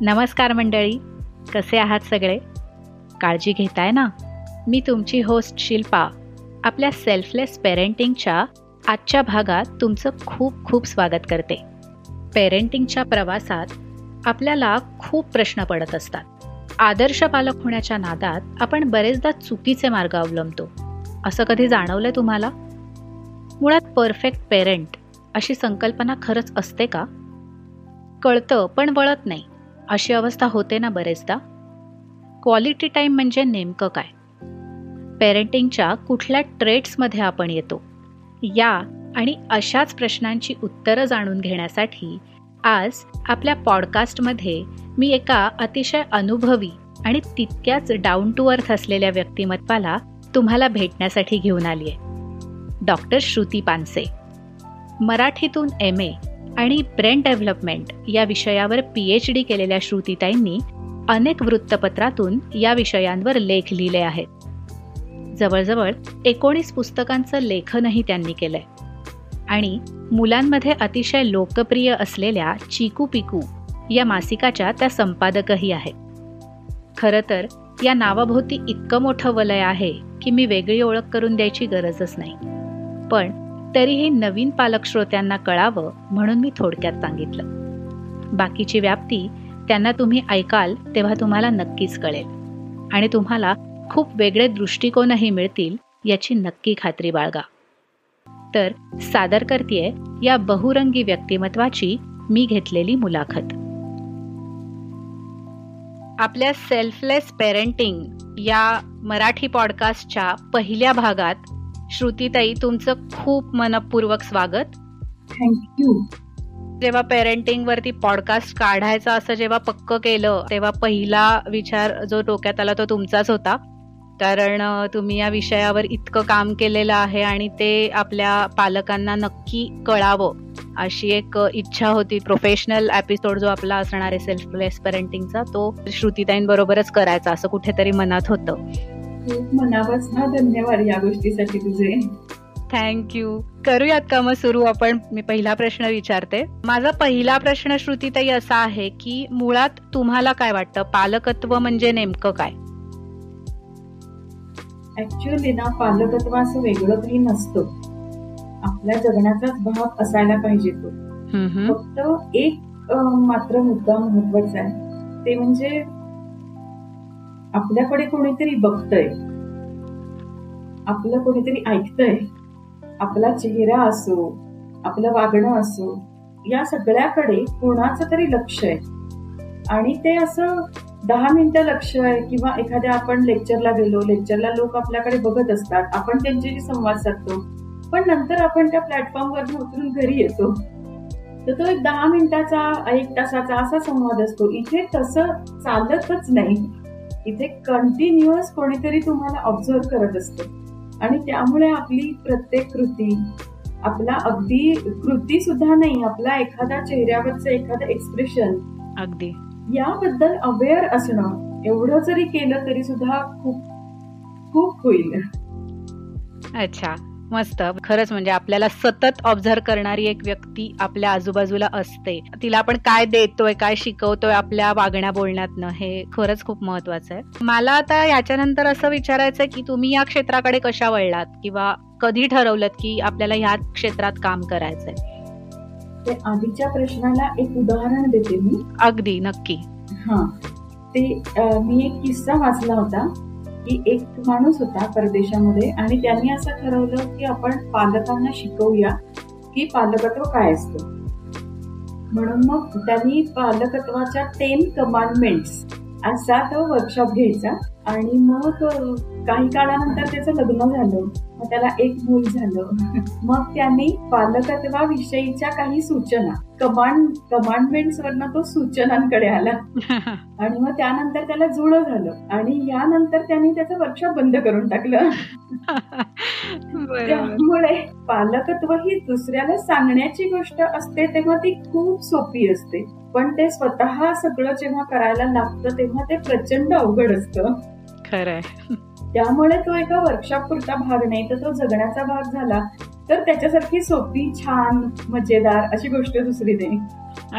नमस्कार मंडळी. कसे आहात सगळे? काळजी घेताय ना? मी तुमची होस्ट शिल्पा. आपल्या सेल्फलेस पेरेंटिंगच्या आजच्या भागात तुमचं खूप खूप स्वागत करते. पेरेंटिंगच्या प्रवासात आपल्याला खूप प्रश्न पडत असतात. आदर्श पालक होण्याच्या नादात आपण बरेचदा चुकीचे मार्ग अवलंबतो. असं कधी जाणवलंय तुम्हाला? मुळात परफेक्ट पेरेंट अशी संकल्पना खरंच असते का? कळतं पण वळत नाही. अशी अवस्था होते ना बरेचदा. क्वालिटी टाईम म्हणजे नेमकं काय? पेरेंटिंगच्या कुठल्या ट्रेट्समध्ये आपण येतो? या आणि अशाच प्रश्नांची उत्तरं जाणून घेण्यासाठी आज आपल्या पॉडकास्टमध्ये मी एका अतिशय अनुभवी आणि तितक्याच डाऊन टू अर्थ असलेल्या व्यक्तिमत्वाला तुम्हाला भेटण्यासाठी घेऊन आली आहे डॉक्टर श्रुती पानसे. मराठीतून एम ए आणि ब्रेन डेव्हलपमेंट या विषयावर पी एच डी केलेल्या श्रुतीताईंनी अनेक वृत्तपत्रातून या विषयांवर लेख लिहिले आहेत. जवळजवळ एकोणीस पुस्तकांचं लेखनही त्यांनी केलंय. आणि मुलांमध्ये अतिशय लोकप्रिय असलेल्या चिकू पिकू या मासिकाच्या त्या संपादकही आहेत. खरं तर या नावाभोवती इतकं मोठं वलय आहे की मी वेगळी ओळख करून द्यायची गरजच नाही. पण तरीही नवीन पालक श्रोत्यांना कळावं म्हणून मी थोडक्यात सांगितलं. बाकीची व्याप्ती त्यांना तुम्ही ऐकाल तेव्हा तुम्हाला नक्कीच कळेल. आणि तुम्हाला खूप वेगळे दृष्टिकोनही मिळतील याची नक्की खात्री बाळगा. तर सादर करतेय या बहुरंगी व्यक्तिमत्वाची मी घेतलेली मुलाखत. आपल्या सेल्फलेस पेरेंटिंग या मराठी पॉडकास्टच्या पहिल्या भागात श्रुतीताई तुमचं खूप मनपूर्वक स्वागत. थँक्यू जेव्हा पेरेंटिंग वरती पॉडकास्ट काढायचा असं जेव्हा पक्क केलं तेव्हा पहिला विचार जो डोक्यात आला तो तुमचाच होता. कारण तुम्ही या विषयावर इतकं काम केलेलं आहे आणि ते आपल्या पालकांना नक्की कळावं अशी एक इच्छा होती. प्रोफेशनल एपिसोड जो आपला असणार आहे सेल्फलेस पेरेंटिंगचा तो श्रुतीताईंबरोबरच करायचा असं कुठेतरी मनात होतं. खूप मनापासून धन्यवाद या गोष्टीसाठी तुझे. थँक्यू करूयात का मग सुरू आपण? मी पहिला प्रश्न विचारते. माझा पहिला प्रश्न श्रुतीताई असा आहे की मुळात तुम्हाला काय वाटतं? पालकत्व म्हणजे नेमकं काय? ऍक्च्युअली ना पालकत्व असं वेगळं काही नसतं. आपल्या जगण्याचाच भाग असायला पाहिजे तो. फक्त एक मात्र मुद्दा महत्त्वाचा आहे. ते म्हणजे आपल्याकडे कोणीतरी बघतय. आपलं कोणीतरी ऐकतय. आपला चेहरा असो आपलं वागणं असो या सगळ्याकडे कोणाचं तरी लक्ष आहे. आणि ते असं दहा मिनिटं लक्ष आहे किंवा एखाद्या आपण लेक्चरला गेलो लेक्चरला लोक आपल्याकडे बघत असतात. आपण त्यांच्याशी संवाद साधतो. पण नंतर आपण त्या प्लॅटफॉर्मवर उतरून घरी येतो. तर तो एक दहा मिनिटाचा एक तासाचा असा संवाद असतो. इथे तसं चालतच नाही. इथे कंटिन्युअस कोणीतरी तुम्हाला ऑब्झर्व करत असतं. आणि त्यामुळे आपली प्रत्येक कृती आपला अगदी कृती सुद्धा नाही आपला एखादा चेहऱ्यावरचं एखादं एक्सप्रेशन अगदी. याबद्दल अवेअर असणं एवढं जरी केलं तरी सुद्धा खूप खूप होईल. अच्छा. मस्त. खरंच म्हणजे आपल्याला सतत ऑब्झर्व करणारी एक व्यक्ती आपल्या आजूबाजूला असते. तिला आपण काय देतोय काय शिकवतोय आपल्या वागण्या बोलण्यातनं हे खरंच खूप महत्वाचं आहे. मला आता याच्यानंतर असं विचारायचंय की तुम्ही या क्षेत्राकडे कशा वळलात? किंवा कधी ठरवलं की आपल्याला ह्या क्षेत्रात काम करायचंय? आधीच्या प्रश्नाला एक उदाहरण देते मी. अगदी नक्की. हा. ते मी एक किस्सा वाचला होता. की एक माणूस होता परदेशामध्ये आणि त्यांनी असं ठरवलं की आपण पालकांना शिकवूया की पालकत्व काय असतं. म्हणून मग त्यांनी पालकत्वाच्या टेन कमांडमेंट्स असा तो वर्कशॉप घ्यायचा आणि मग काही काळानंतर त्याचं लग्न झालं मग त्याला एक मूल झालं. मग त्यांनी पालकत्वाविषयीच्या काही सूचना कमांड कमांडमेंट्स वरनं तो सूचनांकडे आला. आणि मग त्यानंतर त्याला जुळं झालं. आणि यानंतर त्यांनी त्याचं वर्कशॉप बंद करून टाकलं. त्यामुळे पालकत्व ही दुसऱ्याला सांगण्याची गोष्ट असते तेव्हा ती खूप सोपी असते. पण ते स्वतः सगळं जेव्हा करायला लागतं तेव्हा ते प्रचंड अवघड असतं. खरंय. त्यामुळे तो एका वर्कशॉप पुरता भाग नाही तर तो जगण्याचा भाग झाला. तर त्याच्यासारखी सोपी छान मजेदार अशी गोष्ट दुसरी नाही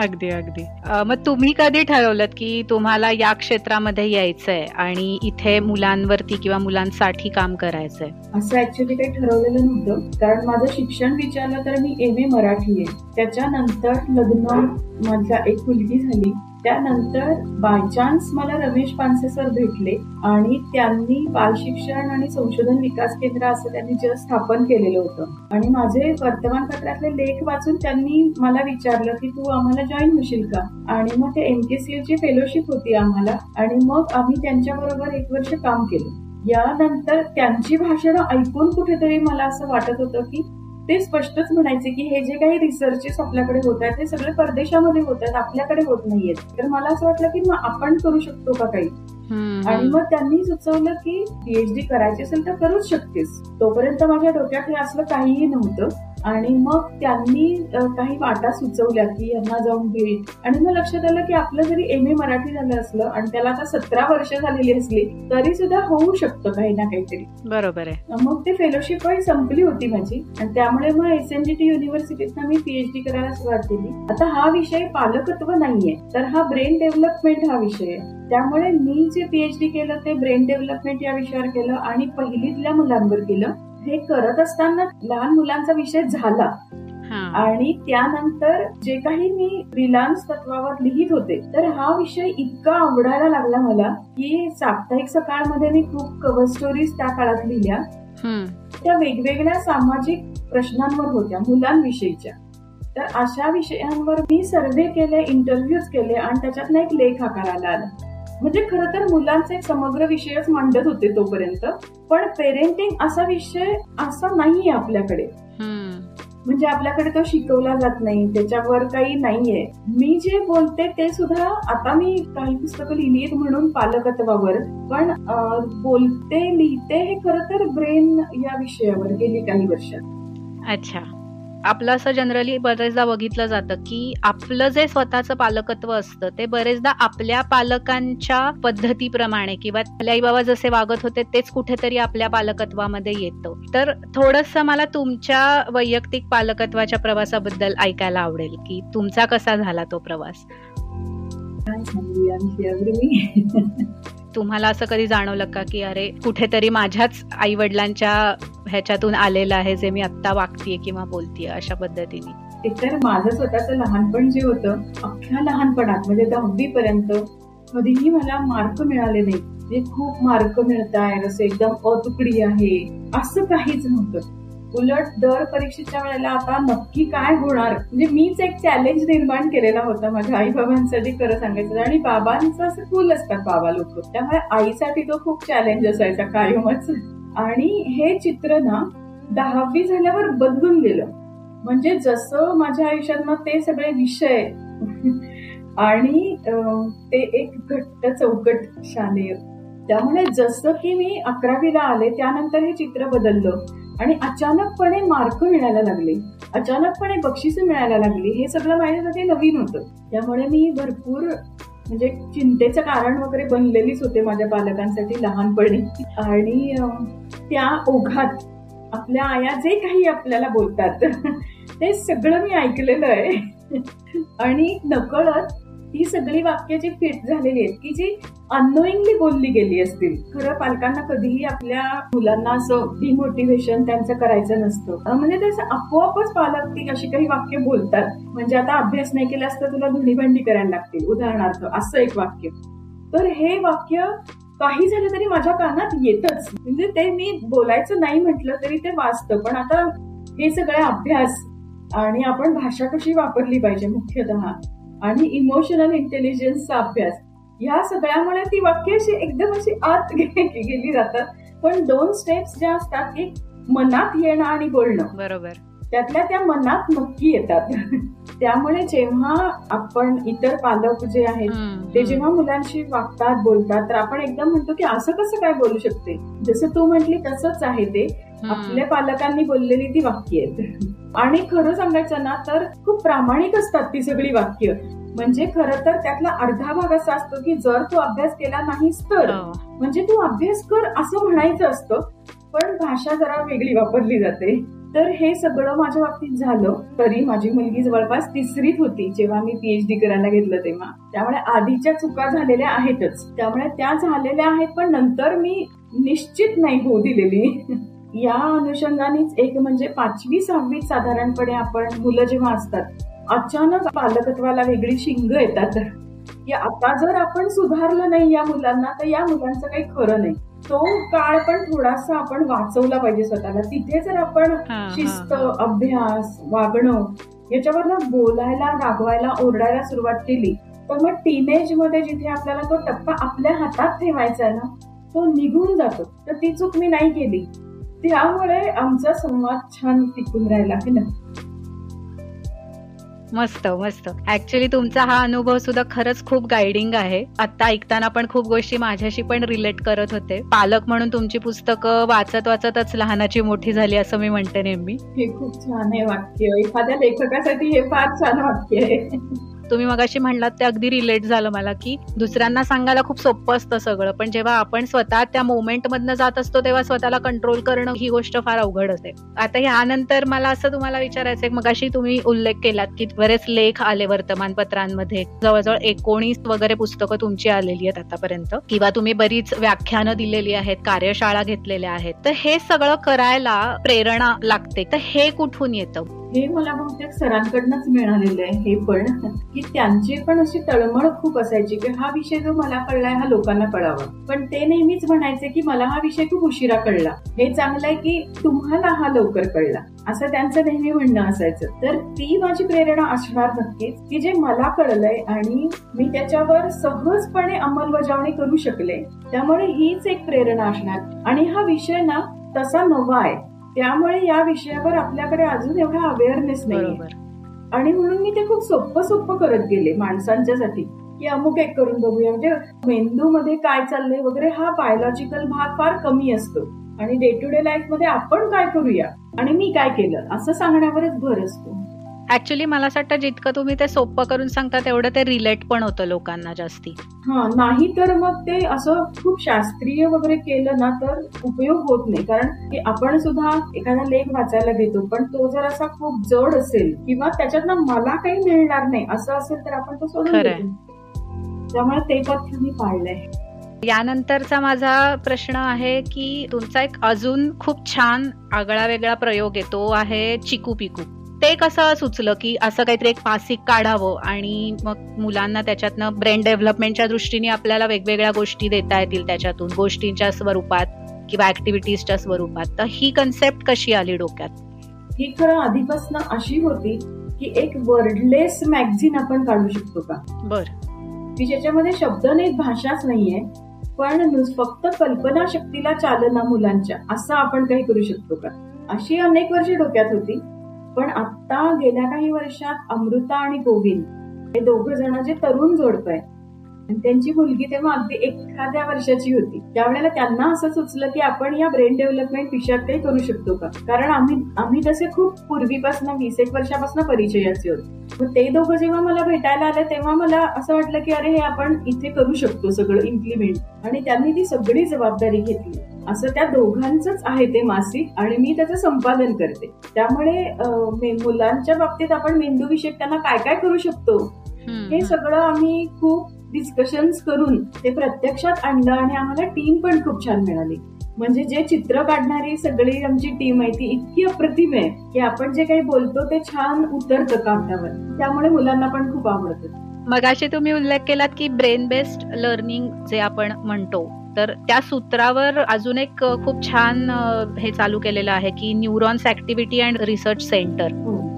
अगदी अगदी. मग तुम्ही कधी ठरवलं की तुम्हाला या क्षेत्रामध्ये यायचंय आणि इथे मुलांवरती किंवा मुलांसाठी काम करायचंय? असं ऍक्च्युली काही ठरवलेलं नव्हतं. कारण माझं शिक्षण विचारलं तर मी एम ए मराठी आहे. त्याच्यानंतर लग्न माझ्या एक मुलगी झाली. त्यानंतर बाय चान्स मला रमेश पानसे सर भेटले आणि त्यांनी बाल शिक्षण आणि संशोधन विकास केंद्र असं त्यांनी जस्ट स्थापन केलेलं होतं. आणि माझे वर्तमानपत्रातले लेख वाचून त्यांनी मला विचारलं की तू आम्हाला जॉईन होशील का? आणि मग ते एम के सी ची फेलोशिप होती आम्हाला आणि मग आम्ही त्यांच्याबरोबर एक वर्ष काम केलं. यानंतर त्यांची भाषणं ऐकून कुठेतरी मला असं वाटत होतं की ते स्पष्टच म्हणायचे की हे जे काही रिसर्चेस आपल्याकडे होत आहेत ते सगळे परदेशामध्ये होत आहेत आपल्याकडे होत नाहीयेत. तर मला असं वाटलं की मग आपण करू शकतो का काही? आणि मग त्यांनी सुचवलं की पीएचडी करायची असेल तर करूच शकतेस. तोपर्यंत माझ्या डोक्यात हे असलं काहीही नव्हतं. आणि मग त्यांनी काही वाटा सुचवल्या की यांना जाऊन भेट. आणि मग लक्षात आलं की आपलं जरी एम ए मराठी झालं असलं आणि त्याला आता सतरा वर्ष झालेली असली तरी सुद्धा होऊ शकतं काही ना काहीतरी. बरोबर आहे. मग ते फेलोशिप पण संपली होती माझी. आणि त्यामुळे मग एस एन जी टी युनिव्हर्सिटीतनं मी पीएचडी करायला सुरुवात केली. आता हा विषय पालकत्व नाहीये तर हा ब्रेन डेव्हलपमेंट हा विषय आहे. त्यामुळे मी जे पीएचडी केलं ते ब्रेन डेव्हलपमेंट या विषयावर केलं आणि पहिलीतल्या मुलांवर केलं. हे करत असताना लहान मुलांचा विषय झाला. आणि त्यानंतर जे काही मी फ्रीलान्स तत्वावर लिहित होते तर हा विषय इतका आवडायला लागला मला की साप्ताहिक सकाळमध्ये मी खूप कव्हर स्टोरीज त्या काळात लिहिल्या. त्या वेगवेगळ्या सामाजिक प्रश्नांवर होत्या मुलांविषयीच्या. तर अशा विषयांवर मी सर्वे केले इंटरव्ह्यूज केले आणि त्याच्यातनं एक लेख आकाराला आला. म्हणजे खरं तर मुलांचा समग्र विषयच मांडत होते तोपर्यंत. पण पेरेंटिंग असा विषय असा नाहीये आपल्याकडे. म्हणजे आपल्याकडे तो शिकवला जात नाही त्याच्यावर काही नाहीये. मी जे बोलते ते सुद्धा आता मी काही पुस्तकं लिहिली म्हणून पालकत्वावर पण बोलते लिहिते हे खरं तर ब्रेन या विषयावर गेली काही वर्षात. अच्छा. आपलं असं जनरली बरेचदा बघितलं जातं की आपलं जे स्वतःचं पालकत्व असतं ते बरेचदा आपल्या पालकांच्या पद्धतीप्रमाणे किंवा आपल्या आई बाबा जसे वागत होते तेच कुठेतरी आपल्या पालकत्वामध्ये येतं. तर थोडस मला तुमच्या वैयक्तिक पालकत्वाच्या प्रवासाबद्दल ऐकायला आवडेल की तुमचा कसा झाला तो प्रवास? तुम्हाला असं कधी जाणवलं का की अरे कुठेतरी माझ्याच आई वडिलांच्या ह्याच्यातून आलेलं आहे जे मी आत्ता वागतीये किंवा बोलतीये अशा पद्धतीने? एकतर माझं स्वतःचं लहानपण जे होतं अख्ख्या लहानपणात म्हणजे दहावी पर्यंत कधीही मला मार्क मिळाले नाही म्हणजे खूप मार्क मिळत आहे असं एकदम अतुकडी आहे असं काहीच नव्हतं. उलट दर परीक्षेच्या वेळेला आता नक्की काय होणार? म्हणजे मीच एक चॅलेंज निर्माण केलेला होता माझ्या आई बाबांसाठी खरं सांगायचं आणि बाबांचं असं फुल असतात बाबा लोक. त्यामुळे आईसाठी तो खूप चॅलेंज असायचा कायमच. आणि हे चित्र ना दहावी झाल्यावर बदलून गेलं. म्हणजे जसं माझ्या आयुष्यात मग ते सगळे विषय आणि ते एक घट्ट चौकट शालेय. त्यामुळे जसं की मी अकरावीला आले त्यानंतर हे चित्र बदललं. आणि अचानकपणे मार्क मिळायला लागले. अचानकपणे बक्षिसं मिळायला लागली. हे सगळं माझ्यासाठी नवीन होतं. त्यामुळे मी भरपूर म्हणजे चिंतेचं कारण वगैरे बनलेलीच होते माझ्या पालकांसाठी लहानपणी. आणि त्या ओघात आपल्या आया जे काही आपल्याला बोलतात ते सगळं मी ऐकलेलं आहे. आणि नकळत ही सगळी वाक्य जी फिट झालेली आहेत की जी अननोईंगली बोलली गेली असतील. खरं पालकांना कधीही आपल्या मुलांना असं डिमोटिव्हेशन त्यांचं करायचं नसतं. म्हणजे ते आपोआपच पालक ती अशी काही वाक्य बोलतात. म्हणजे आता अभ्यास नाही केला असता तुला धुणीभांडी करायला लागतील. उदाहरणार्थ असं एक वाक्य. तर हे वाक्य काही झालं तरी माझ्या कानात येतच. म्हणजे ते मी बोलायचं नाही म्हटलं तरी ते वाचतं. पण आता हे सगळे अभ्यास आणि आपण भाषा कशी वापरली पाहिजे मुख्यतः आणि इमोशनल इंटेलिजन्सचा अभ्यास. ह्या सगळ्यामुळे ती वाक्य अशी एकदम अशी आत गेली जातात. पण दोन स्टेप्स ज्या असतात की मनात येणं आणि बोलणं. बरोबर. त्यातल्या त्या मनात नक्की येतात. त्यामुळे जेव्हा आपण इतर पालक जे आहेत ते जेव्हा मुलांशी वागतात बोलतात तर आपण एकदम म्हणतो की असं कसं काय बोलू शकते? जसं तू म्हटली तसंच आहे ते. आपल्या पालकांनी बोललेली ती वाक्य आहेत. आणि खरं सांगायचं ना तर खूप प्रामाणिक असतात ती सगळी वाक्य. म्हणजे खरं तर त्यातला अर्धा भाग असा असतो की जर तू अभ्यास केला नाहीस तर. हो. म्हणजे तू अभ्यास कर असं म्हणायचं असतं पण भाषा जरा वेगळी वापरली जाते. तर हे सगळं माझ्या बाबतीत झालं तरी माझी मुलगी जवळपास तिसरीत होती जेव्हा मी पीएचडी करायला घेतलं तेव्हा. त्यामुळे आधीच्या चुका झालेल्या आहेतच. त्यामुळे त्या झालेल्या आहेत पण नंतर मी निश्चित नाही हो दिलेली. या अनुषंगानेच एक म्हणजे पाचवी सहावीत साधारणपणे आपण मुलं जेव्हा असतात अचानक पालकत्वाला वेगळी शिंग येतात. की आता जर आपण सुधारलं नाही या मुलांना तर या मुलांचं काही खरं नाही. तो काळ पण थोडासा आपण वाचवला पाहिजे स्वतःला. तिथे जर आपण शिस्त अभ्यास वागणं याच्यावरनं बोलायला रागवायला ओरडायला सुरुवात केली तर मग टीनेजमध्ये जिथे आपल्याला तो टप्पा आपल्या हातात ठेवायचा आहे ना तो निघून जातो. तर ती चूक मी नाही केली. त्यामुळे आमचा संवाद छान टिकून राहिला आहे ना? मस्त मस्त. ऍक्च्युली तुमचा हा अनुभव सुद्धा खरंच खूप गायडिंग आहे. आता ऐकताना पण खूप गोष्टी माझ्याशी पण रिलेट करत होते. पालक म्हणून तुमची पुस्तकं वाचत वाचतच लहानाची मोठी झाली असं मी म्हणते नेहमी. हे खूप छान आहे वाक्य. एखाद्या लेखकासाठी हे फार छान वाक्य आहे. तुम्ही मगाशी म्हणलात ते अगदी रिलेट झालं मला की दुसऱ्यांना सांगायला खूप सोपं असतं सगळं. पण जेव्हा आपण स्वतः त्या मोमेंट मधनं जात असतो तेव्हा स्वतःला कंट्रोल करणं ही गोष्ट फार अवघड असते. आता ह्यानंतर मला असं तुम्हाला विचारायचं आहे मगाशी तुम्ही उल्लेख केलात की बरेच लेख आले वर्तमानपत्रांमध्ये. जवळजवळ एकोणीस वगैरे पुस्तकं तुमची आलेली आहेत आतापर्यंत. किंवा तुम्ही बरीच व्याख्यानं दिलेली आहेत कार्यशाळा घेतलेल्या आहेत. तर हे सगळं करायला प्रेरणा लागते. तर हे कुठून येतं? हे मला बहुतेक सरांकडनंच मिळालेलं आहे. हे पण की त्यांची पण अशी तळमळ खूप असायची की हा विषय जो मला कळलाय हा लोकांना कळावा. पण ते नेहमीच म्हणायचे की मला हा विषय खूप उशिरा कळला. हे चांगलं आहे की तुम्हाला हा लवकर कळला. असं त्यांचं नेहमी म्हणणं असायचं. तर ती माझी प्रेरणा असणार नक्कीच की जे मला कळलंय आणि मी त्याच्यावर सहजपणे अंमलबजावणी करू शकले त्यामुळे हीच एक प्रेरणा असणार. आणि हा विषय ना तसा नवा आहे. त्यामुळे या विषयावर आपल्याकडे अजून एवढा अवेअरनेस नाही आणि म्हणून मी ते खूप सोपं सोपं करत गेले माणसांच्यासाठी. की अमुक एक करून बघूया. म्हणजे मेंदूमध्ये काय चाललंय वगैरे हा बायोलॉजिकल भाग फार कमी असतो. आणि डे टू डे लाईफमध्ये आपण काय करूया? आणि मी काय केलं? असं सांगण्यावरच भर असतो. ऍक्च्युली मला असं वाटतं जितकं तुम्ही ते सोपं करून सांगता तेवढं ते रिलेट पण होतं लोकांना जास्ती. हा नाही तर मग ते असं खूप शास्त्रीय वगैरे केलं ना तर उपयोग होत नाही. कारण की आपण सुद्धा एखादा लेख वाचायला घेतो पण तो जर असा खूप जड असेल किंवा त्याच्यातनं मला काही मिळणार नाही असं असेल तर आपण तो सोडून त्यामुळे ते पथ्य मी पाळलंय. यानंतरचा माझा प्रश्न आहे की तुमचा एक अजून खूप छान आगळा वेगळा प्रयोग आहे तो आहे चिकू पिकू. ते कसं सुचलं की असं काहीतरी एक मासिक काढावं आणि मग मुलांना त्याच्यातनं ब्रेन डेव्हलपमेंटच्या दृष्टीने आपल्याला वेगवेगळ्या गोष्टी देता येतील त्याच्यातून गोष्टींच्या स्वरूपात किंवा ऍक्टिव्हिटीजच्या स्वरूपात. तर ही कन्सेप्ट कशी आली डोक्यात? ही खरं आधीपासून अशी होती की एक वर्डलेस मॅगझिन आपण काढू शकतो का? बर. की ज्याच्यामध्ये शब्द नाही भाषाच नाहीये पण फक्त कल्पना शक्तीला चालना मुलांच्या असं आपण काही करू शकतो का? अशी अनेक वर्षे डोक्यात होती. पण आता गेल्या काही वर्षात अमृता आणि गोविंद हे दोघ जण जे तरुण जोडप आहे त्यांची मुलगी तेव्हा अगदी एखाद्या वर्षाची होती. त्यावेळेला त्यांना असं सुचलं की आपण या ब्रेन डेव्हलपमेंट विषयात काही करू शकतो का? कारण आम्ही आम्ही तसे खूप पूर्वीपासून वीस एक वर्षापासून परिचयाचे होते. मग ते दोघं जेव्हा मला भेटायला आले तेव्हा मला असं वाटलं की अरे हे आपण इथे करू शकतो सगळं इम्प्लिमेंट आणि त्यांनी ती सगळी जबाबदारी घेतली. असं त्या दोघांच आहे ते मासिक आणि मी त्याचं संपादन करते. त्यामुळे मुलांच्या बाबतीत आपण मेंदू विषयक त्यांना काय काय करू शकतो? हे सगळं आम्ही खूप डिस्कशन्स करून ते प्रत्यक्षात आणलं आणि आम्हाला टीम पण खूप छान मिळाली. म्हणजे जे चित्र काढणारी सगळी आमची टीम आहे ती इतकी अप्रतिम आहे की आपण जे काही बोलतो ते छान उतरतं कागदावर त्यामुळे मुलांना पण खूप आवडतं. मगाशी तुम्ही उल्लेख केलात की ब्रेन बेस्ड लर्निंग जे आपण म्हणतो तर त्या सूत्रावर अजून एक खूप छान हे चालू केलेलं आहे की neurons activity and research centre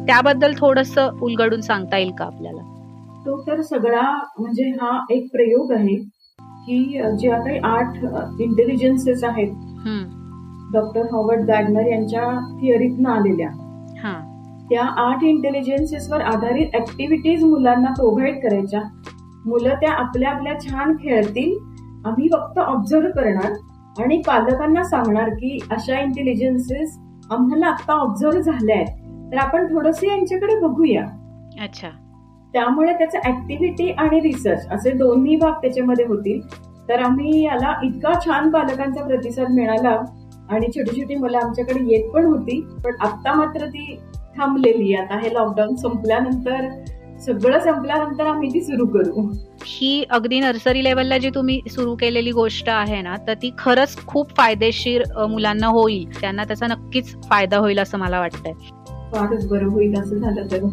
त्याबद्दल थोडस उलगडून सांगता येईल का आपल्याला? तो तर सगळा म्हणजे हा एक प्रयोग आहे की जे काही आठ इंटेलिजन्सेस आहेत. डॉक्टर हॉवर्ड गॅगनर यांच्या थिअरीतनं आलेल्या. त्या आठ इंटेलिजन्सेसवर आधारित ऍक्टिव्हिटीज मुलांना प्रोव्हाइड करायच्या. मुलं त्या आपल्या आपल्या छान खेळतील आम्ही फक्त ऑब्झर्व करणार आणि पालकांना सांगणार की अशा इंटेलिजन्सेस आम्हाला आता ऑब्झर्व झाल्या आहेत तर आपण थोडस यांच्याकडे बघूया. अच्छा. त्यामुळे त्याचं ऍक्टिव्हिटी आणि रिसर्च असे दोन्ही भाग त्याच्यामध्ये होतील. तर आम्ही याला इतका छान पालकांचा प्रतिसाद मिळाला आणि छोटी छोटी मुलं आमच्याकडे येत पण होती. पण आता मात्र ती थांबलेली आता हे लॉकडाऊन संपल्यानंतर सगळं संपल्यानंतर आम्ही ती सुरू करू. ही अगदी नर्सरी लेवलला जी तुम्ही सुरू केलेली गोष्ट आहे ना तर ती खरंच खूप फायदेशीर मुलांना होईल. त्यांना त्याचा नक्कीच फायदा होईल असं मला वाटतंय. फारच बरं होईल असं झालं तर.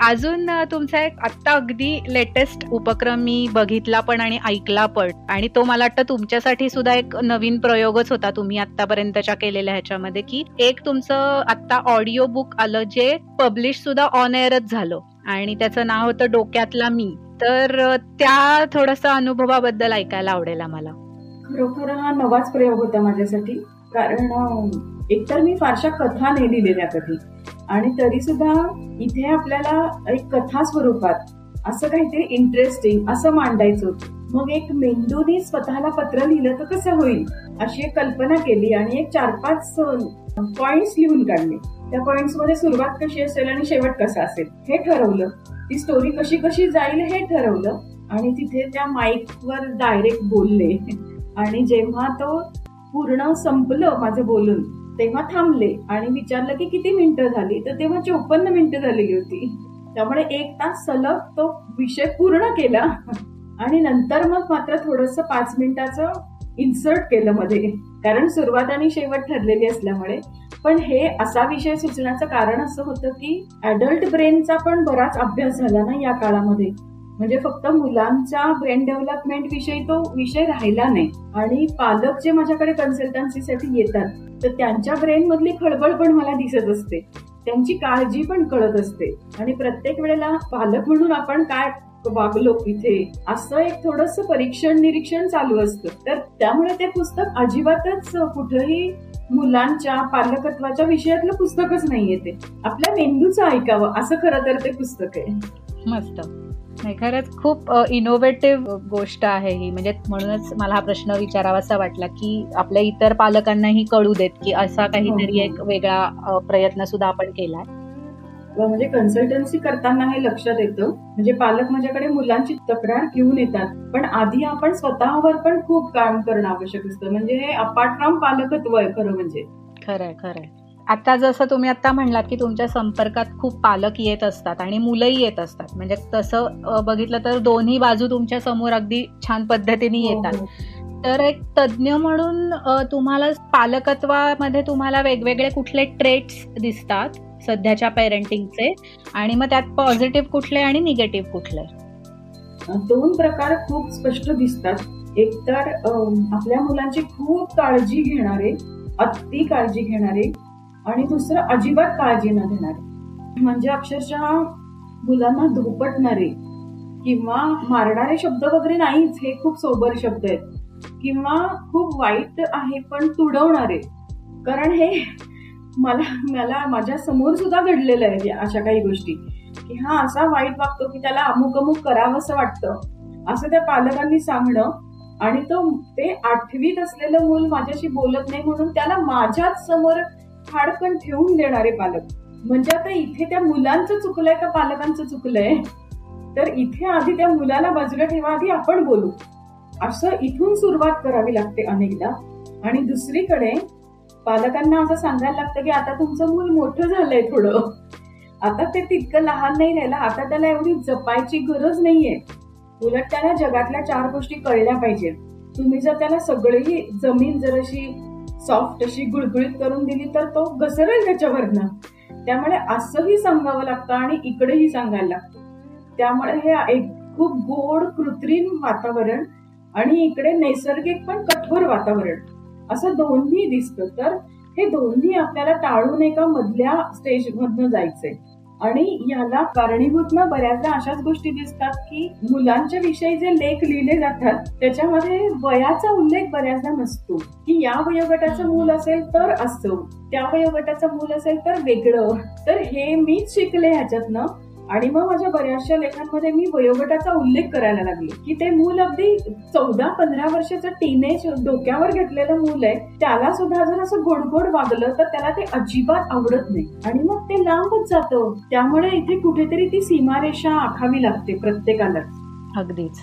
अजून तुमचा एक आत्ता अगदी लेटेस्ट उपक्रम मी बघितला पण आणि ऐकला पण. आणि तो मला वाटतं तुमच्यासाठी सुद्धा एक नवीन प्रयोगच होता तुम्ही आतापर्यंतच्या केलेल्या ह्याच्यामध्ये की एक तुमचं आता ऑडिओ बुक आलं जे पब्लिश सुद्धा ऑन एअरच झालं. आणि त्याचं नाव होतं डोक्यातला मी. तर त्या थोडासा अनुभवाबद्दल ऐकायला आवडेल आम्हाला. खरोखर हा नवाच प्रयोग होता माझ्यासाठी. कारण एकतर मी फारशा कथा नाही लिहिलेल्या कधी. आणि तरी सुद्धा इथे आपल्याला एक कथा स्वरूपात असं काहीतरी इंटरेस्टिंग असं मांडायचं. होतं मग एक मेंदूने स्वतःला पत्र लिहिलं तर कसं होईल? अशी एक कल्पना केली आणि एक चार पाच पॉइंट्स लिहून काढले. त्या पॉइंट्समध्ये सुरुवात कशी असेल आणि शेवट कसा असेल हे ठरवलं. ती स्टोरी कशी कशी जाईल हे ठरवलं. आणि तिथे त्या माईकवर डायरेक्ट बोलले. आणि जेव्हा तो पूर्ण संपलं माझं बोलून तेव्हा थांबले आणि विचारलं की किती मिनिटं झाली? तर तेव्हा चोपन्न मिनिटं झालेली होती. त्यामुळे एक तास सलग तो विषय पूर्ण केला. आणि नंतर मग मात्र थोडस पाच मिनिटाचं इन्सर्ट केलं मध्ये. कारण सुरुवात आणि शेवट ठरलेली असल्यामुळे. पण हे असा विषय सुचण्याचं कारण असं होतं की अडल्ट ब्रेनचा पण बराच अभ्यास झाला ना या काळामध्ये. म्हणजे फक्त मुलांच्या ब्रेन डेव्हलपमेंट विषयी तो विषय राहिला नाही. आणि पालक जे माझ्याकडे कन्सल्टन्सीसाठी येतात तर त्यांच्या ब्रेन मधली खळबळ पण मला दिसत असते. त्यांची काळजी पण कळत असते. आणि प्रत्येक वेळेला पालक म्हणून आपण काय वागलो इथे असं एक थोडस परीक्षण निरीक्षण चालू असतं. तर त्यामुळे ते पुस्तक अजिबातच कुठंही मुलांच्या पालकत्वाच्या विषयातलं पुस्तकच नाहीये ते. आपल्या मेंदूचं ऐकावं असं खरं तर ते पुस्तक आहे. मस्त. नाही. खरंच खूप इनोव्हेटिव्ह गोष्ट आहे ही. म्हणजे म्हणूनच मला हा प्रश्न विचारावासा वाटला की आपल्या इतर पालकांनाही कळू देत की असा काहीतरी हो, हो. एक वेगळा प्रयत्न सुद्धा आपण केलाय. म्हणजे कन्सल्टन्सी करताना हे लक्षात येतं म्हणजे पालक माझ्याकडे मुलांची तक्रार घेऊन येतात. पण आधी आपण स्वतःवर पण खूप काम करणं आवश्यक असतं. म्हणजे हे अपार्ट फ्रॉम पालकत्व आहे खरं म्हणजे. खरंय खरंय. आता जसं तुम्ही आता म्हणलात की तुमच्या संपर्कात खूप पालक येत असतात आणि मुलंही येत असतात. म्हणजे तसं बघितलं तर दोन्ही बाजू तुमच्यासमोर अगदी छान पद्धतीने हो, येतात. हो. तर एक तज्ज्ञ म्हणून तुम्हाला पालकत्वामध्ये तुम्हाला वेगवेगळे कुठले ट्रेट्स दिसतात सध्याच्या पेरेंटिंगचे आणि मग त्यात पॉझिटिव्ह कुठले आणि निगेटिव्ह कुठले? दोन प्रकार खूप स्पष्ट दिसतात. एक तर आपल्या मुलांची खूप काळजी घेणारे अति काळजी घेणारे आणि दुसरं अजिबात काळजी न घेणारे. म्हणजे अक्षरशः मुलांना धोपटणारे किंवा मारणारे शब्द वगैरे नाहीच हे खूप सोबर शब्द आहेत. किंवा खूप वाईट आहे पण तुडवणारे. कारण हे मला मला माझ्यासमोर सुद्धा घडलेलं आहे अशा काही गोष्टी. की हा असा वाईट वागतो की त्याला अमुक अमुक करावं असं वाटतं. असं त्या पालकांनी सांगणं आणि तो ते आठवीत असलेलं मूल माझ्याशी बोलत नाही म्हणून त्याला माझ्याच समोर हाडकण ठेवून देणारे पालक. म्हणजे आता इथे त्या मुलांचं चुकलंय का पालकांचं चुकलंय? तर इथे आधी त्या मुलाला बाजूला ठेवा आधी आपण बोलू. असं इथून सुरुवात करावी लागते अनेकदा. आणि दुसरीकडे पालकांना असं सांगायला लागतं की आता तुमचं मूल मोठं झालंय थोडं. आता ते तितकं लहान नाही राहिलं आता त्याला एवढी जपायची गरज नाहीये. उलट त्याला जगातल्या चार गोष्टी कळल्या पाहिजेत. तुम्ही जर त्याला सगळी जमीन जर अशी सॉफ्ट अशी गुळगुळीत करून दिली तर तो घसरेल त्याच्यावरनं. त्यामुळे असंही सांगावं लागतं आणि इकडेही सांगायला लागतं. त्यामुळे हे एक खूप गोड कृत्रिम वातावरण आणि इकडे नैसर्गिक पण कठोर वातावरण. असं दोन्ही दिसतं. तर हे दोन्ही आपल्याला टाळून एका मधल्या स्टेज मधनं जायचंय. आणि याला कारणीभूत ना बऱ्याचदा अशाच गोष्टी दिसतात की मुलांच्या विषयी जे लेख लिहिले जातात त्याच्यामध्ये वयाचा उल्लेख बऱ्याचदा नसतो. की या वयोगटाचं मूल असेल तर असं त्या वयोगटाचं मूल असेल तर वेगळं. तर हे मीच शिकले ह्याच्यातनं. आणि मग माझ्या बऱ्याचशा लेखांमध्ये मी वयोगटाचा उल्लेख करायला लागले की ते मूल अगदी चौदा पंधरा वर्षाचं टीनेज डोक्यावर घेतलेलं मूल आहे त्याला सुद्धा जर असं गोडगोड वागलं तर त्याला ते अजिबात आवडत नाही. आणि मग ते लांबच जातं. त्यामुळे इथे कुठेतरी ती सीमारेषा आखावी लागते प्रत्येकाला अगदीच.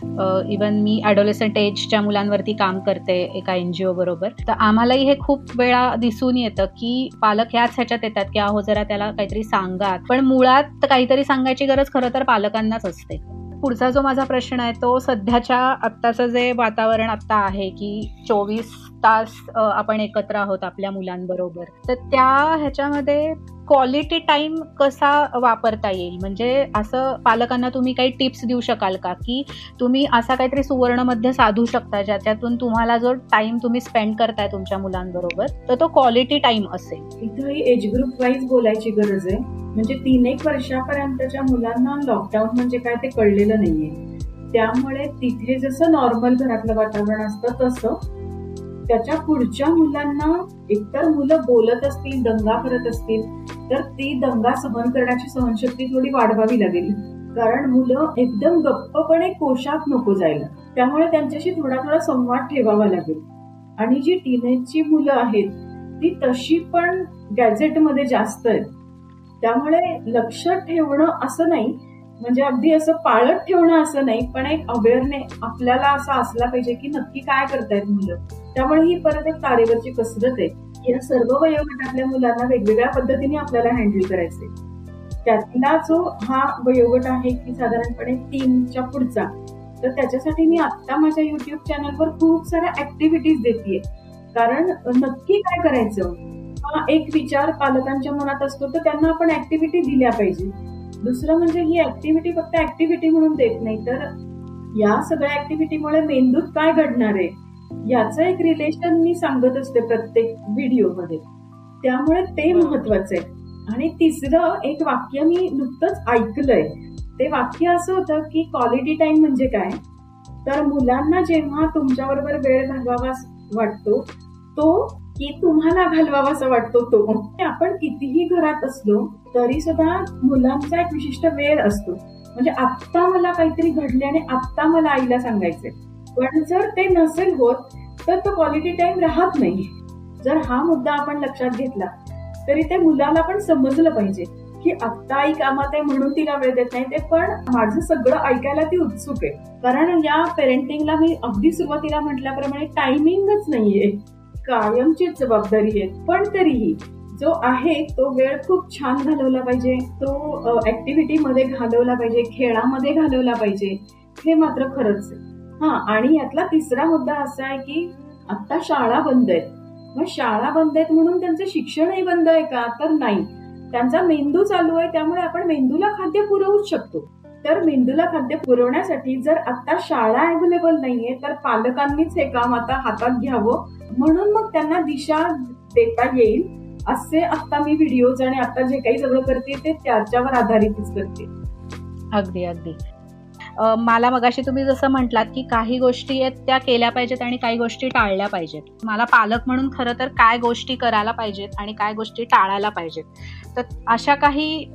इवन मी ॲडोलेसंट एजच्या मुलांवरती काम करते एका एन जी ओ बरोबर. तर आम्हालाही हे खूप वेळा दिसून येतं की पालक ह्याच ह्याच्यात येतात की अहो जरा त्याला काहीतरी सांगा पण मुळात काहीतरी सांगायची गरज खरं तर पालकांनाच असते. पुढचा जो माझा प्रश्न आहे तो सध्याच्या आत्ताचं जे वातावरण आत्ता आहे की चोवीस तास आपण एकत्र आहोत आपल्या मुलांबरोबर. तर त्या ह्याच्यामध्ये क्वालिटी टाइम कसा वापरता येईल? म्हणजे असं पालकांना तुम्ही काही टिप्स देऊ शकाल का? की तुम्ही असा काहीतरी सुवर्णमध्ये साधू शकता ज्याच्यातून तुम्हाला जो टाइम तुम्ही स्पेंड करताय तुमच्या मुलांबरोबर तर तो क्वालिटी टाइम असेल. इथंही एज ग्रुप वाईज बोलायची गरज आहे. म्हणजे तीन एक वर्षापर्यंतच्या मुलांना लॉकडाऊन म्हणजे काय ते कळलेलं नाहीये. त्यामुळे तिथे जसं नॉर्मल घरातलं वातावरण असतं तसं त्याच्या पुढच्या मुलांना एकतर मुलं बोलत असतील दंगा करत असतील तर ती दंगा सहन करण्याची सहनशक्ती थोडी वाढवावी लागेल. कारण मुलं एकदम गप्पपणे कोशात नको जायला. त्यामुळे त्यांच्याशी थोडा थोडा संवाद ठेवावा लागेल. आणि जी टीनेजची मुलं आहेत ती तशी पण गॅझेटमध्ये जास्त आहेत. त्यामुळे लक्ष ठेवणं असं नाही. म्हणजे अगदी असं पाळत ठेवणं असं नाही पण एक अवेअरने आपल्याला असा असला पाहिजे की नक्की काय करतायत मुलं. त्यामुळे ही परत एक तारेवरची कसरत आहे. या सर्व वयोगटातल्या मुलांना वेगवेगळ्या पद्धतीने आपल्याला हँडल करायचे त्यातला जो हा वयोगट आहे की साधारणपणे तीनच्या पुढचा तर त्याच्यासाठी मी आता माझ्या युट्यूब चॅनलवर खूप साऱ्या ऍक्टिव्हिटीज देते कारण नक्की काय करायचं? हा एक विचार पालकांच्या मनात असतो तर त्यांना आपण ऍक्टिव्हिटी दिल्या पाहिजे. दुसरं म्हणजे ही ऍक्टिव्हिटी फक्त ऍक्टिव्हिटी म्हणून देत नाही तर या सगळ्या ऍक्टिव्हिटीमुळे मेंदूत काय घडणार आहे? याचं एक रिलेशन मी सांगत असते प्रत्येक व्हिडिओमध्ये त्यामुळे ते महत्वाचं आहे. आणि तिसरं एक वाक्य मी नुकतंच ऐकलंय. ते वाक्य असं होतं की क्वालिटी टाइम म्हणजे काय? तर मुलांना जेव्हा तुमच्याबरोबर वेळ घालवावा वाटतो तो की तुम्हाला घालवावासा वाटतो तो. आपण कितीही घरात असलो तरी सुद्धा मुलांचा एक विशिष्ट वेळ असतो. म्हणजे आत्ता मला काहीतरी घडले आणि आत्ता मला आईला सांगायचंय. पण जर ते नसेल होत तर तो क्वालिटी टाइम राहत नाही जर हा मुद्दा आपण लक्षात घेतला तरी ते मुलाला पण समजलं पाहिजे की आत्ता आई कामात आहे म्हणून तिला वेळ देत नाही ते पण माझं सगळं ऐकायला ती उत्सुक आहे. कारण या पेरेंटिंगला मी अगदी सुरुवातीला म्हटल्याप्रमाणे टायमिंगच नाहीये. कायमचीच जबाबदारी आहे. पण तरीही जो आहे तो वेळ खूप छान घालवला पाहिजे. तो ऍक्टिव्हिटी मध्ये घालवला पाहिजे खेळामध्ये घालवला पाहिजे हे मात्र खरंच आहे. हा आणि यातला तिसरा मुद्दा असा आहे की आता शाळा बंद आहेत. मग शाळा बंद आहेत म्हणून त्यांचं शिक्षणही बंद आहे का? तर नाही. त्यांचा मेंदू चालू आहे त्यामुळे आपण मेंदूला खाद्य पुरवूच शकतो. तर मेंदूला खाद्य पुरवण्यासाठी जर आता शाळा अवेलेबल नाहीये तर पालकांनीच हे काम आता हातात घ्यावं. म्हणून मग त्यांना दिशा देता येईल असे आता मी व्हिडिओज आणि आता जे काही सगळं करते ते त्याच्यावर आधारितच करते. अगदी अगदी. मला मगाशी तुम्ही जसं म्हटलात की काही गोष्टी आहेत त्या केल्या पाहिजेत आणि काही गोष्टी टाळल्या पाहिजेत. मला पालक म्हणून खरं तर काय गोष्टी करायला पाहिजेत आणि काय गोष्टी टाळायला पाहिजेत. तर अशा काही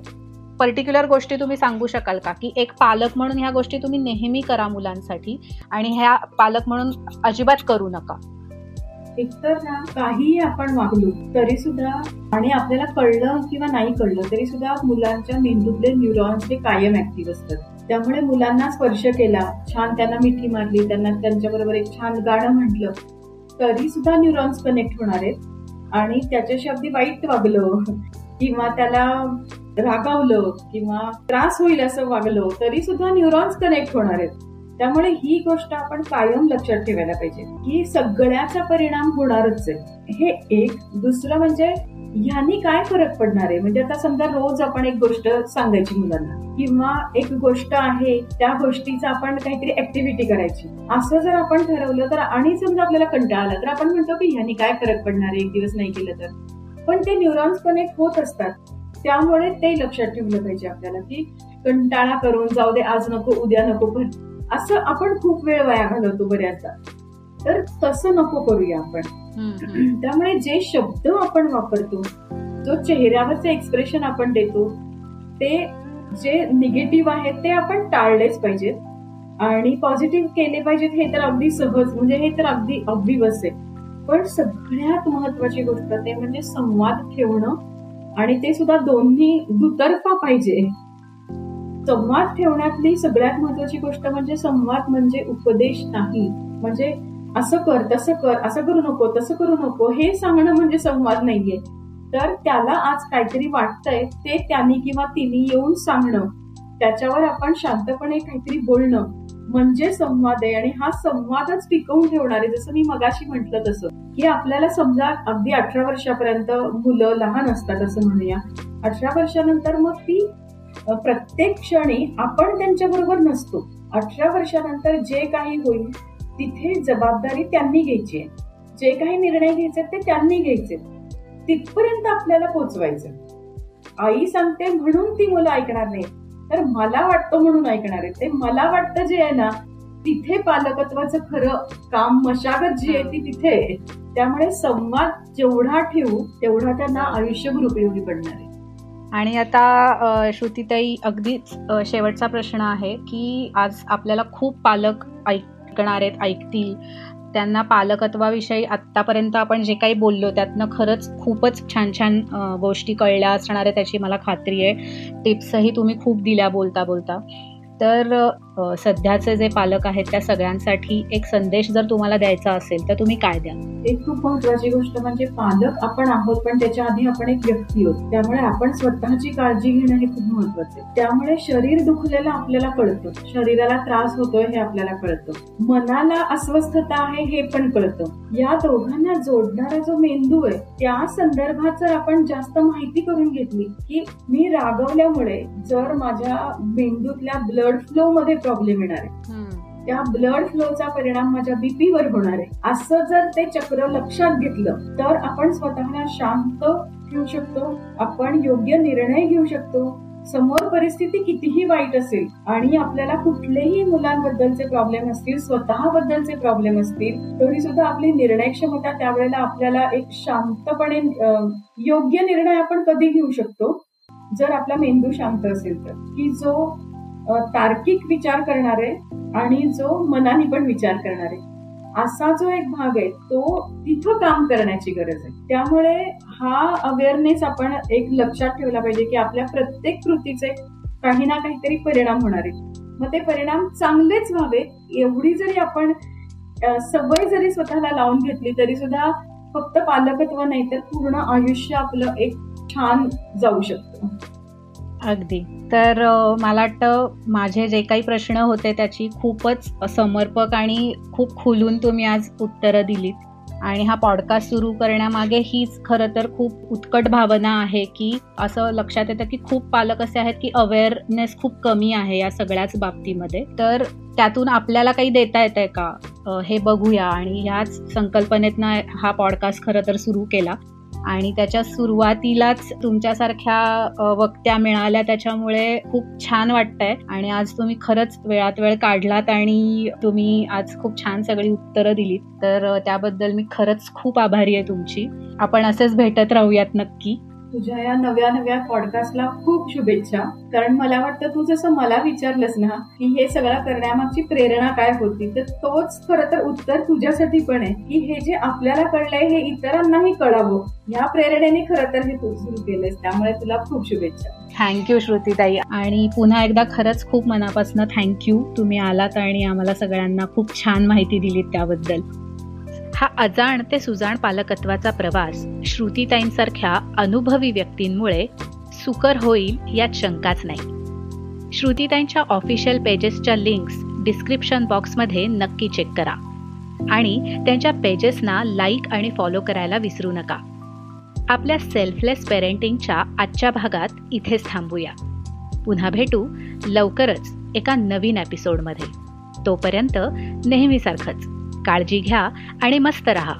पर्टिक्युलर गोष्टी तुम्ही सांगू शकाल का? की एक पालक म्हणून ह्या गोष्टी तुम्ही नेहमी करा मुलांसाठी आणि ह्या पालक म्हणून अजिबात करू नका. एकतर ना काहीही आपण वागलो तरी सुद्धा आणि आपल्याला कळलं किंवा नाही कळलं तरी सुद्धा मुलांच्या मेंदूतले न्यूरॉन्स हे कायम ऍक्टिव्ह असतात. त्यामुळे मुलांना स्पर्श केला. छान त्यांना मिठी मारली त्यांना त्यांच्याबरोबर एक छान गाणं म्हटलं. तरी सुद्धा न्यूरॉन्स कनेक्ट होणार आहेत. आणि त्याच्याशी अगदी वाईट वागलं. किंवा त्याला रागावलं. किंवा त्रास होईल असं वागलं. तरी सुद्धा न्यूरॉन्स कनेक्ट होणार आहेत. त्यामुळे ही गोष्ट आपण कायम लक्षात ठेवायला पाहिजे. की सगळ्याचा परिणाम होणारच आहे. हे एक. दुसरं म्हणजे ह्यांनी काय फरक पडणार आहे? म्हणजे आता समजा रोज आपण एक गोष्ट सांगायची मुलांना किंवा एक गोष्ट आहे त्या गोष्टीचा आपण काहीतरी ऍक्टिव्हिटी करायची. असं जर आपण ठरवलं तर आणि समजा आपल्याला कंटाळा आला तर आपण म्हणतो की ह्यांनी काय फरक पडणार आहे? एक दिवस नाही केलं तर. पण ते न्यूरॉन्स कनेक्ट होत असतात. त्यामुळे ते लक्षात ठेवलं पाहिजे आपल्याला की कंटाळा करून जाऊ दे आज नको उद्या नको पण असं आपण खूप वेळ वया घालवतो बऱ्याचदा. तर तसं नको करूया आपण. त्यामुळे जे शब्द आपण वापरतो जो चेहऱ्यावरचे एक्सप्रेशन आपण देतो ते जे निगेटिव्ह आहेत ते आपण टाळलेच पाहिजेत. आणि पॉझिटिव्ह केले पाहिजेत हे तर अगदी सहज म्हणजे हे तर अगदी बस आहे. पण सगळ्यात महत्वाची गोष्ट ते म्हणजे संवाद ठेवणं. आणि ते सुद्धा दोन्ही दुतर्फा पाहिजे. संवाद ठेवण्यातली सगळ्यात महत्वाची गोष्ट म्हणजे संवाद म्हणजे उपदेश नाही म्हणजे असं कर तसं कर असं करू नको तसं करू नको हे सांगणं म्हणजे संवाद नाहीये. तर त्याला आज काहीतरी वाटतंय ते त्यांनी किंवा तिने येऊन सांगणं. त्याच्यावर आपण शांतपणे काहीतरी बोलणं. म्हणजे संवाद आहे आणि हा संवादच टिकवून ठेवणार आहे जसं मी मगाशी म्हटलं तसं. की आपल्याला समजा अगदी अठरा वर्षापर्यंत मुलं लहान असतात असं म्हणूया. अठरा वर्षानंतर मग ती प्रत्येक क्षणी आपण त्यांच्याबरोबर नसतो. अठरा वर्षानंतर जे काही होईल तिथे जबाबदारी त्यांनी घ्यायची आहे. जे काही निर्णय घ्यायचे ते त्यांनी घ्यायचे तिथपर्यंत आपल्याला पोचवायचं आई सांगते म्हणून ती मुलं ऐकणार नाही तर मला वाटतं म्हणून ऐकणार आहे ते मला वाटतं जे आहे ना तिथे पालकत्वाचं खरं काम मशागत जी आहे ती तिथे त्यामुळे संवाद जेवढा ठेवू तेवढा त्यांना आयुष्यभर उपयोगी पडणार आहे. आणि आता श्रुतीताई अगदीच शेवटचा प्रश्न आहे की आज आपल्याला खूप पालक ऐकणार आहेत ऐकतील. त्यांना पालकत्वाविषयी आत्तापर्यंत आपण जे काही बोललो त्यातनं खरंच खूपच छान छान गोष्टी कळल्या असणार आहे त्याची मला खात्री आहे. टिप्सही तुम्ही खूप दिल्या बोलता बोलता. तर सध्याचे जे पालक आहेत त्या सगळ्यांसाठी एक संदेश जर तुम्हाला द्यायचा असेल तर तुम्ही काय द्या एक खूप महत्वाची गोष्ट म्हणजे पालक आपण आहोत पण त्याच्या आधी आपण एक व्यक्ती आहोत. त्यामुळे आपण स्वतःची काळजी घेणं हे खूप महत्वाचं आहे. त्यामुळे शरीर दुखलेलं आपल्याला कळतं. शरीराला त्रास होतोय हे आपल्याला कळतं. मनाला अस्वस्थता आहे हे पण कळतं. या दोघांना जोडणारा जो मेंदू आहे त्या संदर्भात जर आपण जास्त माहिती करून घेतली की मी रागवल्यामुळे जर माझ्या मेंदूतल्या ब्लड फ्लो मध्ये प्रॉब्लेम येणार आहे. त्या ब्लड फ्लोचा परिणाम माझ्या बीपीवर होणार आहे. असं जर ते चक्र लक्षात घेतलं तर आपण स्वतःला शांत ठेवू शकतो. आपण योग्य निर्णय घेऊ शकतो. समोर परिस्थिती कितीही वाईट असेल आणि आपल्याला कुठलेही मुलांबद्दलचे प्रॉब्लेम असतील स्वतःबद्दलचे प्रॉब्लेम असतील तरी सुद्धा आपली निर्णय क्षमता त्यावेळेला आपल्याला एक शांतपणे योग्य निर्णय आपण कधी घेऊ शकतो? जर आपला मेंदू शांत असेल तर. की जो तार्किक विचार करणारे आणि जो मनाने पण विचार करणारे. असा जो एक भाग आहे तो तिथं काम करण्याची गरज आहे. त्यामुळे हा अवेअरनेस आपण एक लक्षात ठेवला पाहिजे की आपल्या प्रत्येक कृतीचे काही ना काहीतरी परिणाम होणार आहे मग ते परिणाम चांगलेच व्हावे एवढी जरी आपण सवय जरी स्वतःला लावून घेतली तरी सुद्धा फक्त पालकत्व नाही तर पूर्ण आयुष्य आपलं एक छान जाऊ शकतं. अगदी. तर मला वाटतं माझे जे काही प्रश्न होते त्याची खूपच समर्पक आणि खूप खुलून तुम्ही आज उत्तरं दिलीत. आणि हा पॉडकास्ट सुरू करण्यामागे हीच खरं तर खूप उत्कट भावना आहे की असं लक्षात येतं की खूप पालक असे आहेत की अवेअरनेस खूप कमी आहे या सगळ्याच बाबतीमध्ये. तर त्यातून आपल्याला काही देता येत आहे का हे बघूया. आणि ह्याच संकल्पनेतनं हा पॉडकास्ट खरं तर सुरू केला. आणि त्याच्या सुरुवातीलाच तुमच्यासारख्या वक्त्या मिळाल्या त्याच्यामुळे खूप छान वाटतंय. आणि आज तुम्ही खरंच वेळात वेळ काढलात आणि तुम्ही आज खूप छान सगळी उत्तरं दिलीत. तर त्याबद्दल मी खरंच खूप आभारी आहे तुमची. आपण असेच भेटत राहूयात नक्की. तुझ्या या नव्या नव्या पॉडकास्टला खूप शुभेच्छा. कारण मला वाटतं तू जसं मला विचारलंस ना की हे सगळं करण्यामागची प्रेरणा काय होती? तर तोच खरं तर उत्तर तुझ्यासाठी पण आहे की हे जे आपल्याला कळलंय हे इतरांनाही कळावं. या प्रेरणेने खरं तर हे तू सुरू केलंस. त्यामुळे तुला खूप शुभेच्छा. Thank you Shrutitai. आणि पुन्हा एकदा खरंच खूप मनापासून थँक्यू तुम्ही आलात आणि आम्हाला सगळ्यांना खूप छान माहिती दिलीत त्याबद्दल. हा अजाण ते सुजाण पालकत्वाचा प्रवास श्रुतीताईंसारख्या अनुभवी व्यक्तींमुळे सुकर होईल यात शंकाच नाही. श्रुतीताईंच्या ऑफिशियल पेजेसच्या लिंक्स डिस्क्रिप्शन बॉक्समध्ये नक्की चेक करा आणि त्यांच्या पेजेसना लाईक आणि फॉलो करायला विसरू नका. आपल्या सेल्फलेस पेरेंटिंगच्या आजच्या भागात इथेच थांबूया. पुन्हा भेटू लवकरच एका नवीन एपिसोडमध्ये. तोपर्यंत नेहमीसारखंच. काळजी घ्या आणि मस्त रहा.